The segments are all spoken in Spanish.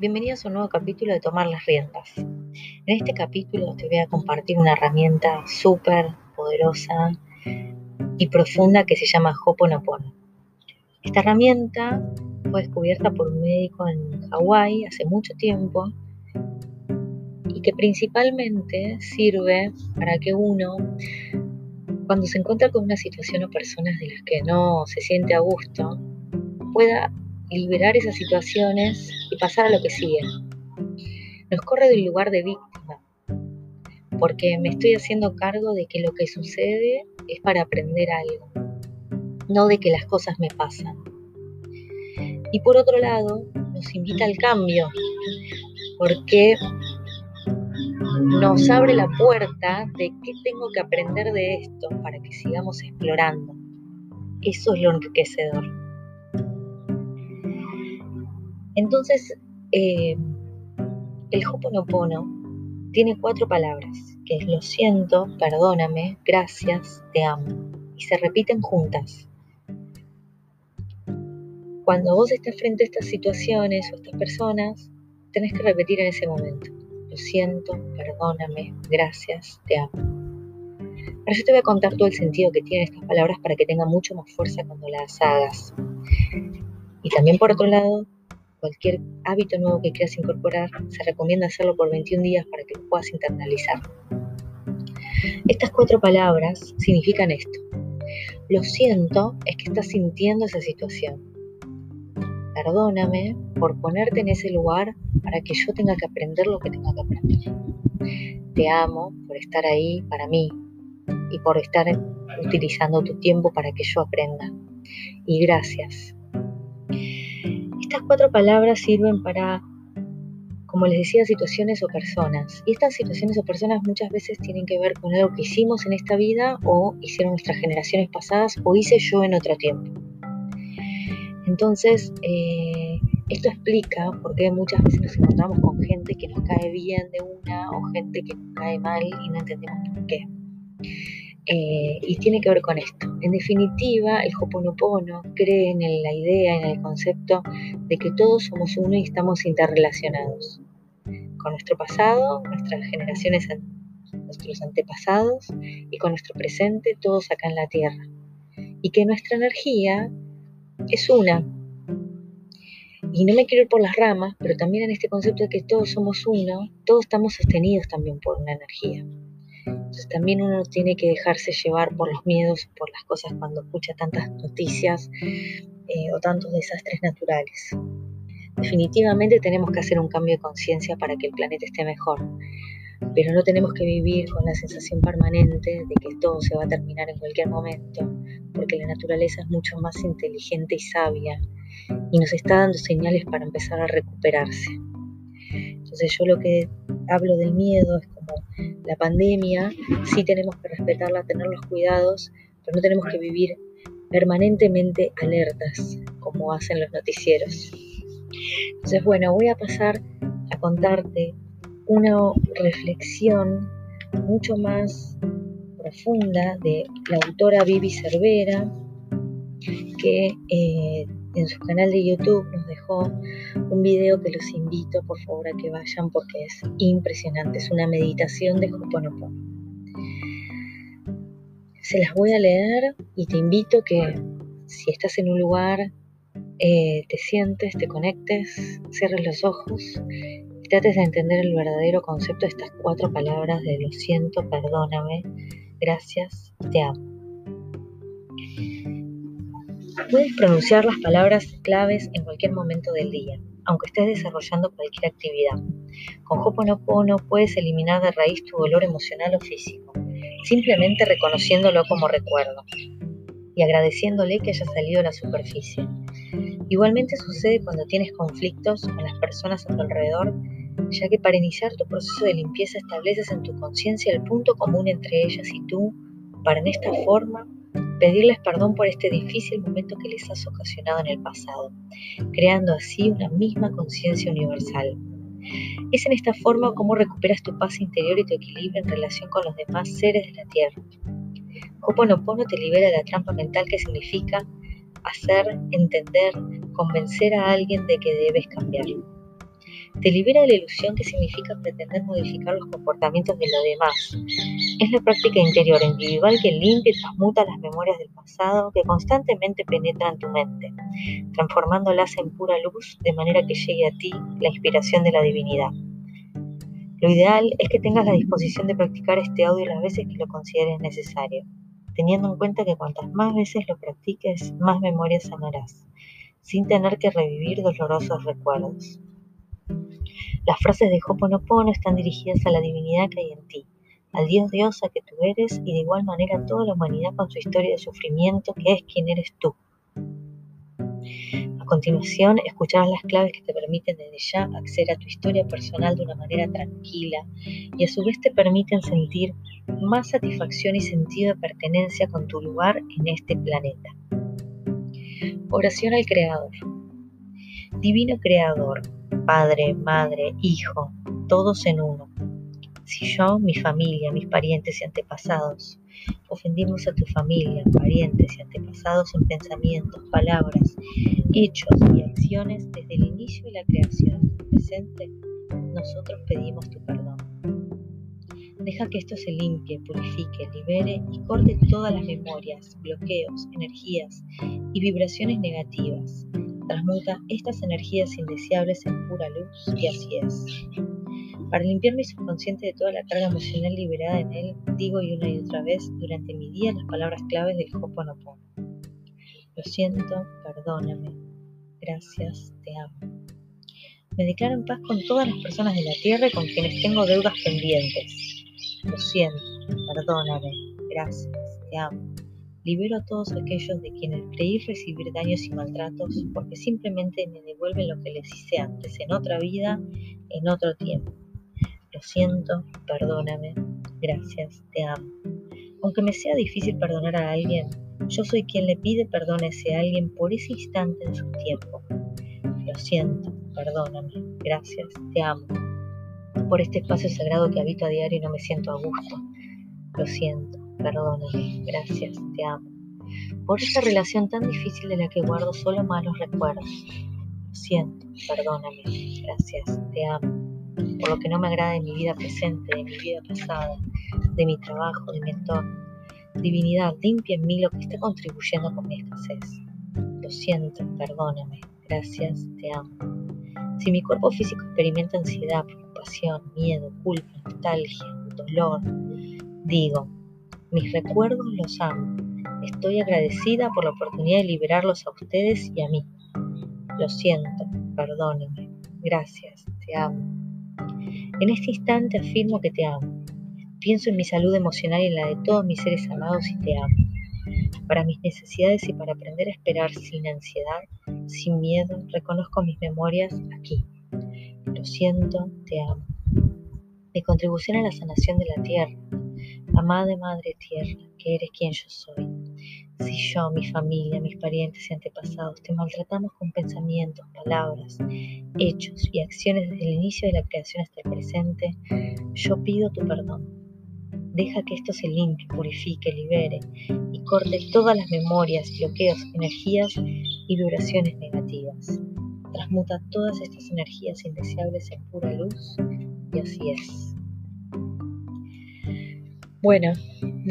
bienvenidos a un nuevo capítulo de Tomar las Riendas. En este capítulo te voy a compartir una herramienta súper poderosa y profunda que se llama Hoponopono. Esta herramienta fue descubierta por un médico en Hawái hace mucho tiempo y que principalmente sirve para que uno, cuando se encuentra con una situación o personas de las que no se siente a gusto, pueda liberar esas situaciones pasar a lo que sigue. Nos corre del lugar de víctima, porque me estoy haciendo cargo de que lo que sucede es para aprender algo, no de que las cosas me pasan. Y por otro lado, nos invita al cambio, porque nos abre la puerta de qué tengo que aprender de esto para que sigamos explorando. Eso es lo enriquecedor. Entonces, eh, el Hoponopono tiene cuatro palabras, que es lo siento, perdóname, gracias, te amo, y se repiten juntas. Cuando vos estás frente a estas situaciones o estas personas, tenés que repetir en ese momento, lo siento, perdóname, gracias, te amo. Ahora yo te voy a contar todo el sentido que tienen estas palabras para que tengan mucho más fuerza cuando las hagas. Y también por otro lado, cualquier hábito nuevo que quieras incorporar, se recomienda hacerlo por 21 días para que lo puedas internalizar. Estas cuatro palabras significan esto. Lo siento es que estás sintiendo esa situación. Perdóname por ponerte en ese lugar para que yo tenga que aprender lo que tenga que aprender. Te amo por estar ahí para mí y por estar utilizando tu tiempo para que yo aprenda. Y gracias, estas cuatro palabras sirven para, como les decía, situaciones o personas. Y estas situaciones o personas muchas veces tienen que ver con algo que hicimos en esta vida o hicieron nuestras generaciones pasadas o hice yo en otro tiempo. Entonces, eh, esto explica por qué muchas veces nos encontramos con gente que nos cae bien de una o gente que nos cae mal y no entendemos por qué. Eh, y tiene que ver con esto. En definitiva, el Hoponopono cree en la idea, en el concepto de que todos somos uno y estamos interrelacionados. Con nuestro pasado, nuestras generaciones, nuestros antepasados y con nuestro presente, todos acá en la Tierra. Y que nuestra energía es una. Y no me quiero ir por las ramas, pero también en este concepto de que todos somos uno, todos estamos sostenidos también por una energía. Entonces también uno tiene que dejarse llevar por los miedos, por las cosas cuando escucha tantas noticias eh, o tantos desastres naturales. Definitivamente tenemos que hacer un cambio de conciencia para que el planeta esté mejor, pero no tenemos que vivir con la sensación permanente de que todo se va a terminar en cualquier momento, porque la naturaleza es mucho más inteligente y sabia y nos está dando señales para empezar a recuperarse. Entonces yo lo que hablo del miedo es la pandemia, sí tenemos que respetarla, tener los cuidados, pero no tenemos que vivir permanentemente alertas como hacen los noticieros. Entonces, bueno, voy a pasar a contarte una reflexión mucho más profunda de la autora Vivi Cervera, que eh, en su canal de YouTube nos dejó un video que los invito por favor a que vayan porque es impresionante, es una meditación de Hoponopono. Se las voy a leer y te invito que si estás en un lugar, eh, te sientes, te conectes, cierres los ojos y trates de entender el verdadero concepto de estas cuatro palabras de lo siento, perdóname, gracias, te amo. Puedes pronunciar las palabras claves en cualquier momento del día, aunque estés desarrollando cualquier actividad. Con Hoponopono puedes eliminar de raíz tu dolor emocional o físico, simplemente reconociéndolo como recuerdo y agradeciéndole que haya salido a la superficie. Igualmente sucede cuando tienes conflictos con las personas a tu alrededor, ya que para iniciar tu proceso de limpieza estableces en tu conciencia el punto común entre ellas y tú, para en esta forma pedirles perdón por este difícil momento que les has ocasionado en el pasado, creando así una misma conciencia universal. Es en esta forma como recuperas tu paz interior y tu equilibrio en relación con los demás seres de la Tierra. Hoponopono te libera de la trampa mental que significa hacer, entender, convencer a alguien de que debes cambiar. Te libera de la ilusión que significa pretender modificar los comportamientos de los demás. Es la práctica interior individual que limpia y transmuta las memorias del pasado que constantemente penetran tu mente, transformándolas en pura luz de manera que llegue a ti la inspiración de la divinidad. Lo ideal es que tengas la disposición de practicar este audio las veces que lo consideres necesario, teniendo en cuenta que cuantas más veces lo practiques, más memorias sanarás, sin tener que revivir dolorosos recuerdos. Las frases de Hoponopono están dirigidas a la divinidad que hay en ti, al Dios diosa que tú eres y de igual manera a toda la humanidad con su historia de sufrimiento que es quien eres tú continuación, escucharás las claves que te permiten desde ya acceder a tu historia personal de una manera tranquila y a su vez te permiten sentir más satisfacción y sentido de pertenencia con tu lugar en este planeta. Oración al Creador. Divino Creador, Padre, Madre, Hijo, todos en uno. Si yo, mi familia, mis parientes y antepasados ofendimos a tu familia, parientes y antepasados en pensamientos, palabras, hechos y acciones desde el inicio de la creación presente, nosotros pedimos tu perdón. Deja que esto se limpie, purifique, libere y corte todas las memorias, bloqueos, energías y vibraciones negativas. Transmuta estas energías indeseables en pura luz y así es. Para limpiar mi subconsciente de toda la carga emocional liberada en él, digo y una y otra vez durante mi día las palabras claves del Hoponopono. Lo siento, perdóname, gracias, te amo. Me declaro en paz con todas las personas de la tierra y con quienes tengo deudas pendientes. Lo siento, perdóname, gracias, te amo. Libero a todos aquellos de quienes creí recibir daños y maltratos porque simplemente me devuelven lo que les hice antes, en otra vida, en otro tiempo. Lo siento, perdóname, gracias, te amo. Aunque me sea difícil perdonar a alguien, yo soy quien le pide perdón a ese alguien por ese instante en su tiempo. Lo siento, perdóname, gracias, te amo. Por este espacio sagrado que habito a diario y no me siento a gusto. Lo siento, perdóname, gracias, te amo. Por esta relación tan difícil de la que guardo solo malos recuerdos. Lo siento, perdóname, gracias, te amo por lo que no me agrada de mi vida presente, de mi vida pasada, de mi trabajo, de mi entorno. Divinidad, limpia en mí lo que está contribuyendo con mi escasez. Lo siento, perdóname, gracias, te amo. Si mi cuerpo físico experimenta ansiedad, preocupación, miedo, culpa, nostalgia, dolor, digo, mis recuerdos los amo. Estoy agradecida por la oportunidad de liberarlos a ustedes y a mí. Lo siento, perdóneme, gracias, te amo. En este instante afirmo que te amo. Pienso en mi salud emocional y en la de todos mis seres amados y te amo. Para mis necesidades y para aprender a esperar sin ansiedad, sin miedo, reconozco mis memorias aquí. Lo siento, te amo. Mi contribución a la sanación de la tierra. Amada Madre Tierra, que eres quien yo soy. Si yo, mi familia, mis parientes y antepasados te maltratamos con pensamientos, palabras, hechos y acciones desde el inicio de la creación hasta el presente, yo pido tu perdón. Deja que esto se limpie, purifique, libere y corte todas las memorias, bloqueos, energías y vibraciones negativas. Transmuta todas estas energías indeseables en pura luz y así es. Bueno,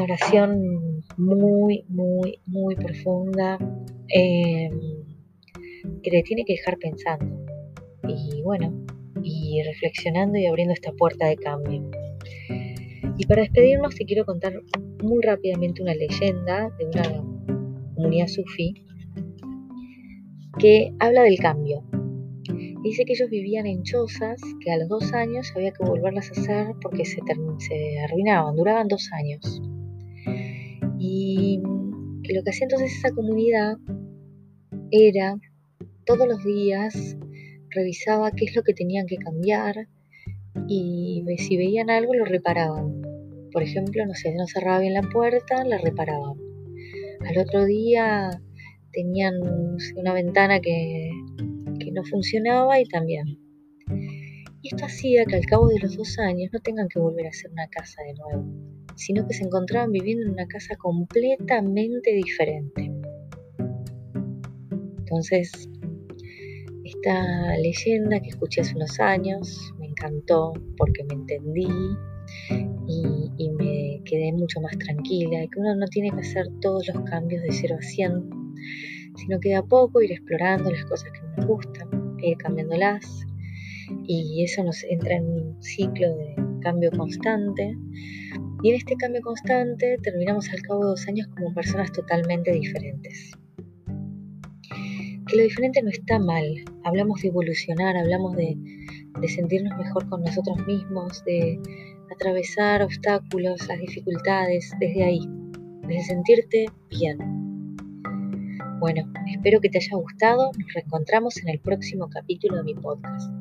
oración muy, muy, muy profunda eh, que te tiene que dejar pensando y bueno, y reflexionando y abriendo esta puerta de cambio. Y para despedirnos te quiero contar muy rápidamente una leyenda de una comunidad sufí que habla del cambio. Dice que ellos vivían en chozas que a los dos años había que volverlas a hacer porque se, se arruinaban, duraban dos años. Y lo que hacía entonces esa comunidad era todos los días revisaba qué es lo que tenían que cambiar y si veían algo lo reparaban. Por ejemplo, no sé, no cerraba bien la puerta, la reparaban. Al otro día tenían una ventana que, que no funcionaba y también. Y esto hacía que al cabo de los dos años no tengan que volver a hacer una casa de nuevo, sino que se encontraban viviendo en una casa completamente diferente. Entonces, esta leyenda que escuché hace unos años, me encantó porque me entendí y, me quedé mucho más tranquila y que uno no tiene que hacer todos los cambios de 0 a 100, sino que de a poco ir explorando las cosas que nos gustan, ir cambiándolas y eso nos entra en un ciclo de cambio constante y en este cambio constante terminamos al cabo de dos años como personas totalmente diferentes. Que lo diferente no está mal, hablamos de evolucionar, hablamos de, sentirnos mejor con nosotros mismos, de atravesar obstáculos, las dificultades, desde ahí, desde sentirte bien. Bueno, espero que te haya gustado, nos reencontramos en el próximo capítulo de mi podcast.